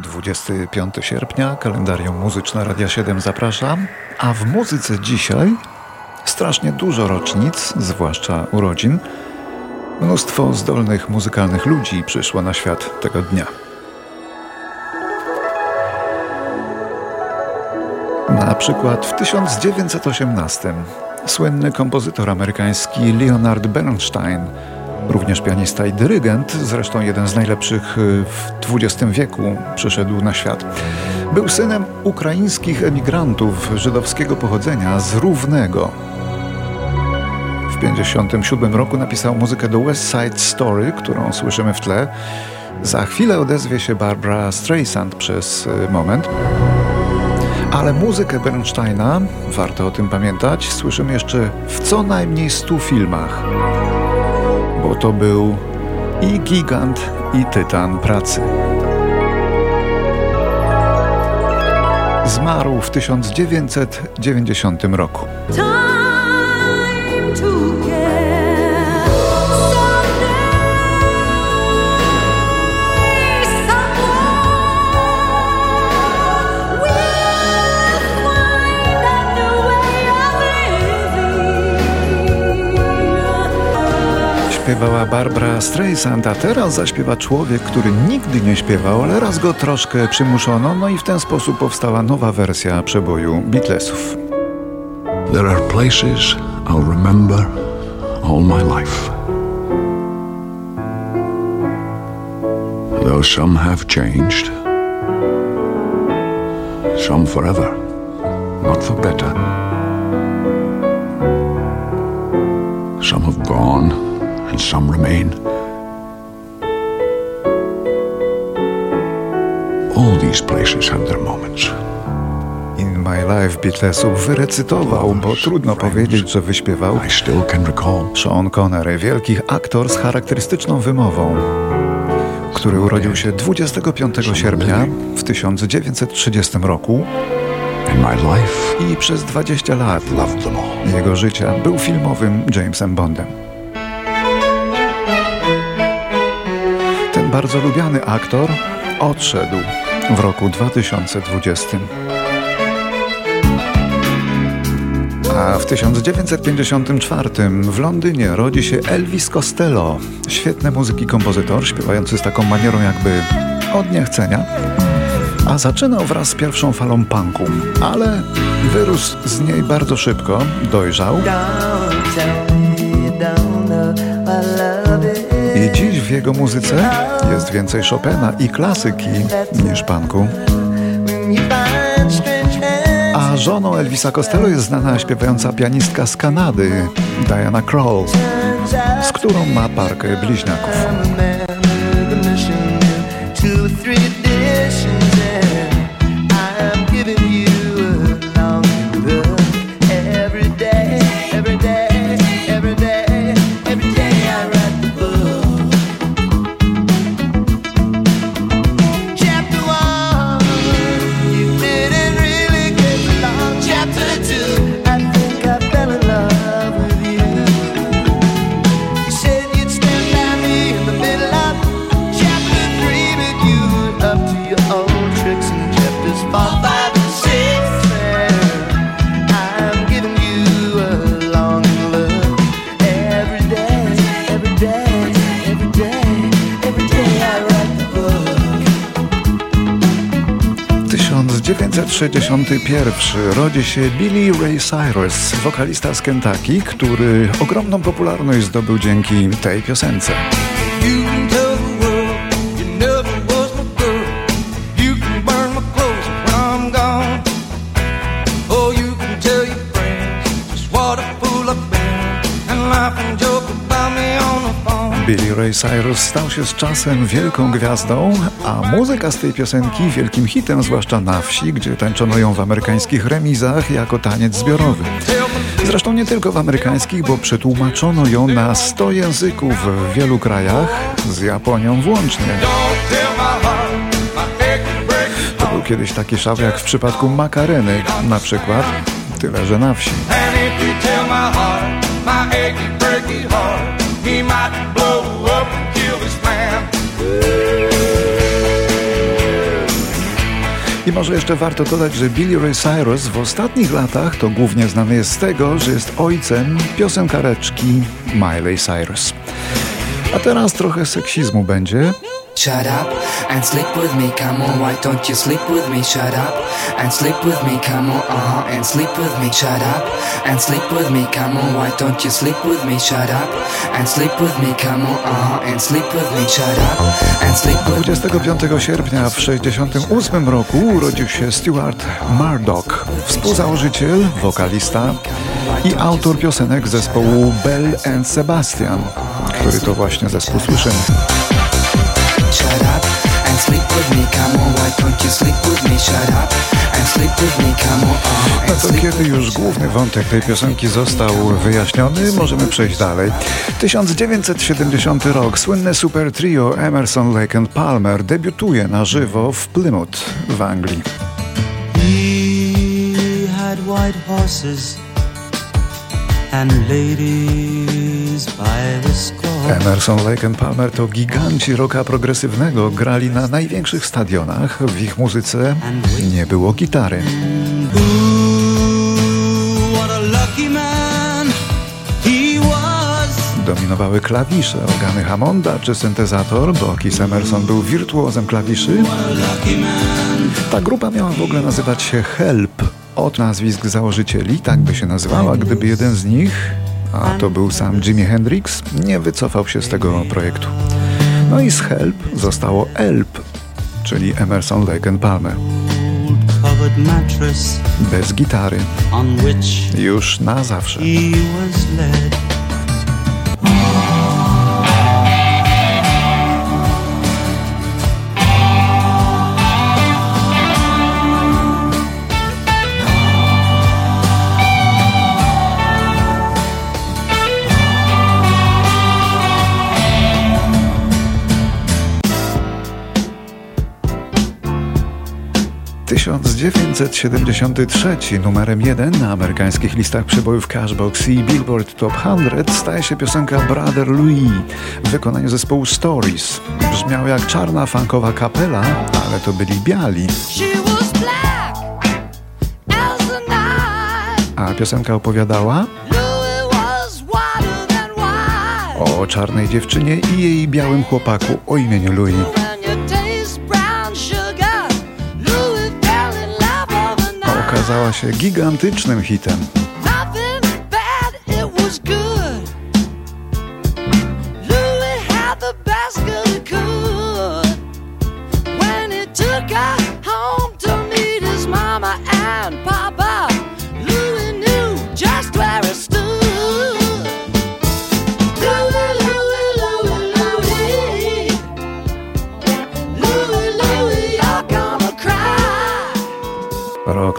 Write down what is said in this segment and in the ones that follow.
25 sierpnia, kalendarium muzyczne Radia 7 zapraszam, a w muzyce dzisiaj strasznie dużo rocznic, zwłaszcza urodzin. Mnóstwo zdolnych muzykalnych ludzi przyszło na świat tego dnia. Na przykład w 1918 słynny kompozytor amerykański Leonard Bernstein Również pianista i dyrygent, zresztą jeden z najlepszych y, w XX wieku, przyszedł na świat. Był synem ukraińskich emigrantów żydowskiego pochodzenia z Równego. W 1957 roku napisał muzykę do West Side Story, którą słyszymy w tle. Za chwilę odezwie się Barbara Streisand przez y, moment. Ale muzykę Bernsteina, warto o tym pamiętać, słyszymy jeszcze w co najmniej 100 filmach bo to był i gigant, i tytan pracy. Zmarł w 1990 roku. Śpiewała Barbara Streisand, a teraz zaśpiewa człowiek, który nigdy nie śpiewał, ale raz go troszkę przymuszono, no i w ten sposób powstała nowa wersja przeboju Beatlesów. There are places I'll remember all my life. Though some have changed, some forever, not for better. Some have gone and some remain. All these places have their moments. In My Life Beatlesów wyrecytował, bo trudno powiedzieć, że wyśpiewał. Sean Connery, wielki aktor z charakterystyczną wymową, który urodził się 25 sierpnia w 1930 roku. I przez 20 lat jego życia był filmowym Jamesem Bondem. Bardzo lubiany aktor odszedł w roku 2020. A w 1954 w Londynie rodzi się Elvis Costello, świetny muzyk i kompozytor, śpiewający z taką manierą jakby od niechcenia. A zaczynał wraz z pierwszą falą punku, ale wyrósł z niej bardzo szybko, dojrzał. Jego muzyce jest więcej Chopina i klasyki niż punku. A żoną Elvisa Costello jest znana śpiewająca pianistka z Kanady, Diana Krall, z którą ma parkę bliźniaków. Rodzi się Billy Ray Cyrus, wokalista z Kentucky, który ogromną popularność zdobył dzięki tej piosence. Ray Cyrus stał się z czasem wielką gwiazdą, a muzyka z tej piosenki wielkim hitem, zwłaszcza na wsi, gdzie tańczono ją w amerykańskich remizach jako taniec zbiorowy. Zresztą nie tylko w amerykańskich, bo przetłumaczono ją na 100 języków w wielu krajach, z Japonią włącznie. To był kiedyś taki szał jak w przypadku Makareny na przykład, tyle że na wsi. he might blow I może jeszcze warto dodać, że Billy Ray Cyrus w ostatnich latach to głównie znany jest z tego, że jest ojcem piosenkareczki Miley Cyrus. A teraz trochę seksizmu będzie. Shut up and sleep with me, come on, why don't you sleep with me? Shut up and sleep with me, come on, uh-huh, and sleep with me. Shut up and sleep with me, come on, why don't you sleep with me? Shut up and sleep with me, come on, uh-huh, and sleep with me. Shut up and sleep with 25 sierpnia w 68 roku urodził się Stuart Murdoch, współzałożyciel, wokalista i autor piosenek zespołu Bell and Sebastian, który to właśnie zespół słyszymy. No to kiedy już główny wątek tej piosenki został wyjaśniony, możemy przejść dalej. 1970 rok, słynne super trio Emerson, Lake and Palmer debiutuje na żywo w Plymouth w Anglii. He had white horses and ladies. Emerson, Lake and Palmer to giganci rocka progresywnego, grali na największych stadionach. W ich muzyce nie było gitary. Dominowały klawisze, organy Hammonda czy syntezator, bo Keith Emerson był wirtuozem klawiszy. Ta grupa miała w ogóle nazywać się Help od nazwisk założycieli, tak by się nazywała, gdyby jeden z nich a to był sam Jimi Hendrix, nie wycofał się z tego projektu. No i z Help zostało Elp, czyli Emerson, Lake Palmer. Bez gitary. Już na zawsze. 1973 numerem 1 na amerykańskich listach przebojów Cashbox i Billboard Top 100 staje się piosenka Brother Louis w wykonaniu zespołu Stories. Brzmiał jak czarna funkowa kapela, ale to byli biali. A piosenka opowiadała o czarnej dziewczynie i jej białym chłopaku o imieniu Louis. Okazała się gigantycznym hitem.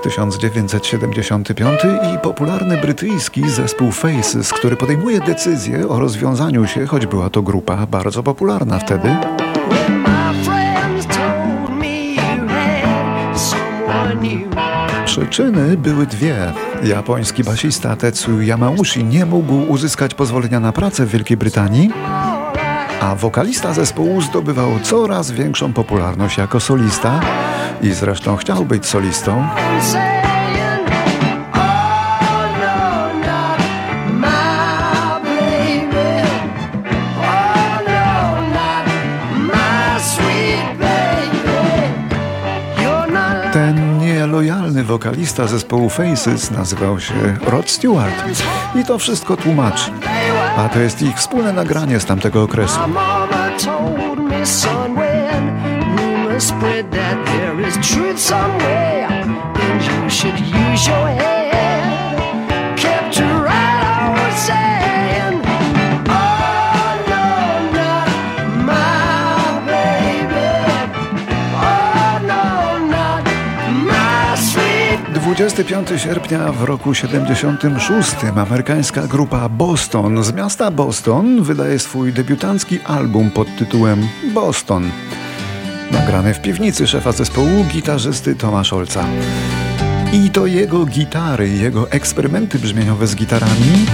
Rok 1975 i popularny brytyjski zespół Faces, który podejmuje decyzję o rozwiązaniu się, choć była to grupa bardzo popularna wtedy. Przyczyny były dwie. Japoński basista Tetsu Yamauchi nie mógł uzyskać pozwolenia na pracę w Wielkiej Brytanii, a wokalista zespołu zdobywał coraz większą popularność jako solista i zresztą chciał być solistą. Ten nielojalny wokalista zespołu Faces nazywał się Rod Stewart i to wszystko tłumaczy. A to jest ich wspólne nagranie z tamtego okresu. spread that there is truth somewhere, then you should use your head. 25 sierpnia w roku 76 amerykańska grupa Boston z miasta Boston wydaje swój debiutancki album pod tytułem Boston nagrany w piwnicy szefa zespołu gitarzysty Tomasza Olca. I to jego gitary, jego eksperymenty brzmieniowe z gitarami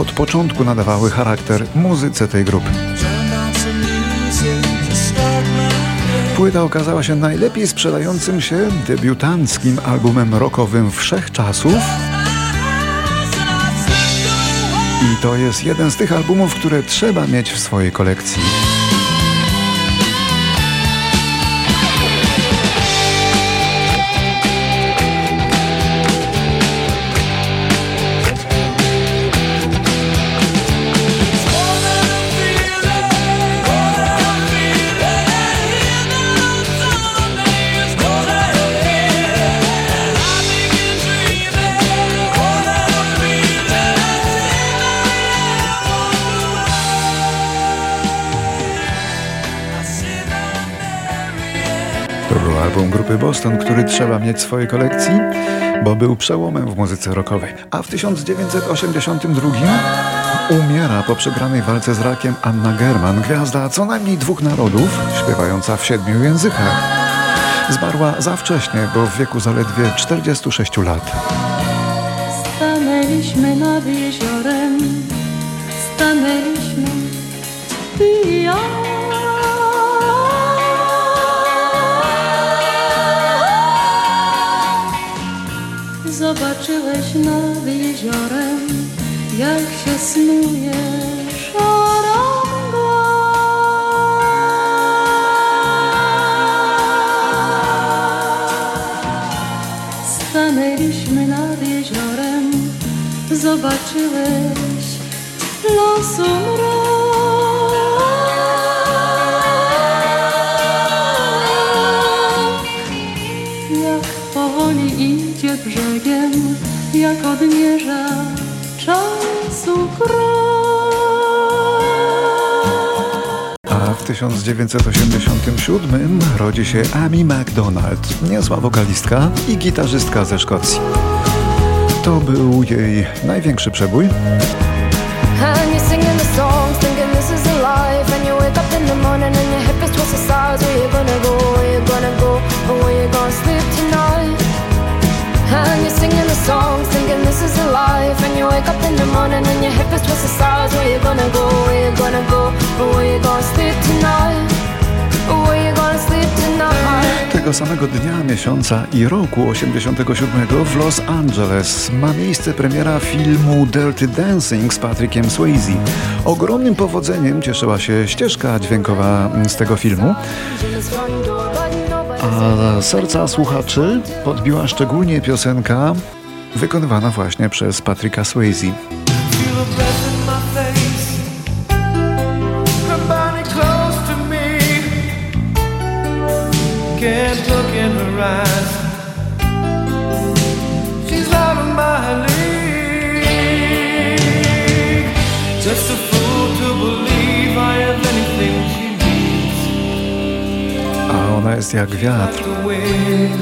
od początku nadawały charakter muzyce tej grupy. Płyta okazała się najlepiej sprzedającym się debiutanckim albumem rockowym wszechczasów. I to jest jeden z tych albumów, które trzeba mieć w swojej kolekcji. Album grupy Boston, który trzeba mieć w swojej kolekcji, bo był przełomem w muzyce rockowej. A w 1982 umiera po przegranej walce z rakiem Anna German, gwiazda co najmniej dwóch narodów, śpiewająca w siedmiu językach. Zmarła za wcześnie, bo w wieku zaledwie 46 lat. Stanęliśmy nad jeziorem, stanęliśmy pijani. Zobaczyłeś jak 1987 rodzi się Amy MacDonald, niezła wokalistka i gitarzystka ze Szkocji. To był jej największy przebój. Up in the morning and your hip is Where you gonna go, where you gonna go? Where you gonna sleep Tego samego dnia, miesiąca i roku 87 w Los Angeles ma miejsce premiera filmu Dirty Dancing z Patrickiem Swayze. Ogromnym powodzeniem cieszyła się ścieżka dźwiękowa z tego filmu. A serca słuchaczy podbiła szczególnie piosenka wykonywana właśnie przez Patryka Swayze. Jest jak wiatr.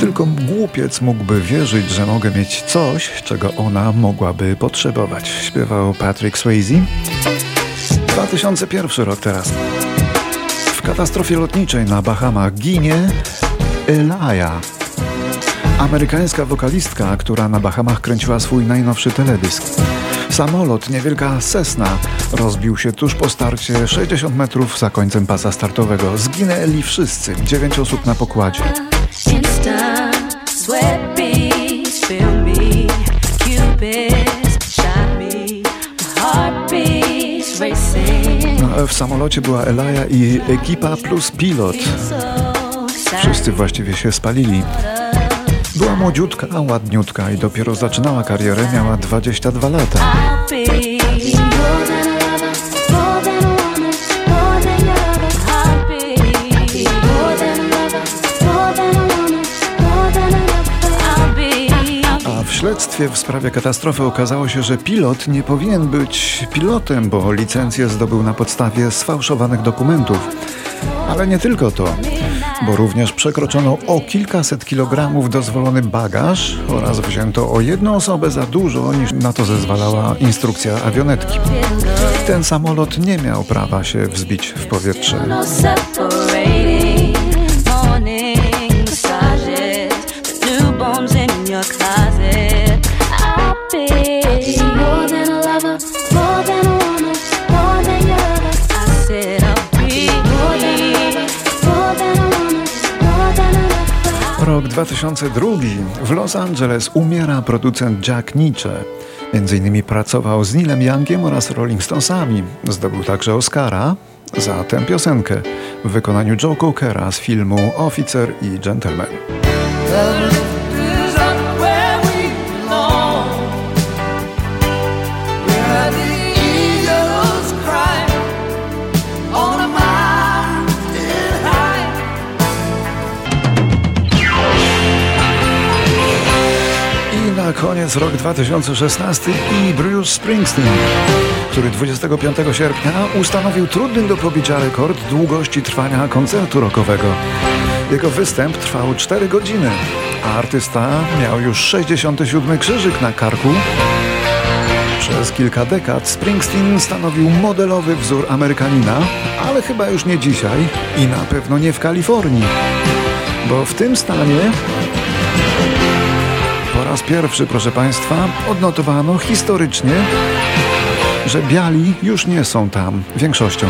Tylko głupiec mógłby wierzyć, że mogę mieć coś, czego ona mogłaby potrzebować. Śpiewał Patrick Swayze. 2001 rok teraz. W katastrofie lotniczej na Bahamach ginie Elia. Amerykańska wokalistka, która na Bahamach kręciła swój najnowszy teledysk. Samolot, niewielka Cessna, rozbił się tuż po starcie 60 metrów za końcem pasa startowego. Zginęli wszyscy, 9 osób na pokładzie. No, w samolocie była Elaja i ekipa plus pilot. Wszyscy właściwie się spalili. Była młodziutka, ładniutka i dopiero zaczynała karierę, miała 22 lata. W śledztwie w sprawie katastrofy okazało się, że pilot nie powinien być pilotem, bo licencję zdobył na podstawie sfałszowanych dokumentów. Ale nie tylko to bo również przekroczono o kilkaset kilogramów dozwolony bagaż oraz wzięto o jedną osobę za dużo niż na to zezwalała instrukcja awionetki. Ten samolot nie miał prawa się wzbić w powietrze. 2002. W Los Angeles umiera producent Jack Nietzsche. Między innymi pracował z Nilem Youngiem oraz Rolling Stonesami. Zdobył także Oscara za tę piosenkę w wykonaniu Joe Cockera z filmu Oficer i Gentleman. Rok 2016 i Bruce Springsteen, który 25 sierpnia ustanowił trudny do pobicia rekord długości trwania koncertu rockowego. Jego występ trwał 4 godziny, a artysta miał już 67 krzyżyk na karku. Przez kilka dekad Springsteen stanowił modelowy wzór Amerykanina, ale chyba już nie dzisiaj i na pewno nie w Kalifornii, bo w tym stanie raz pierwszy, proszę Państwa, odnotowano historycznie, że biali już nie są tam większością.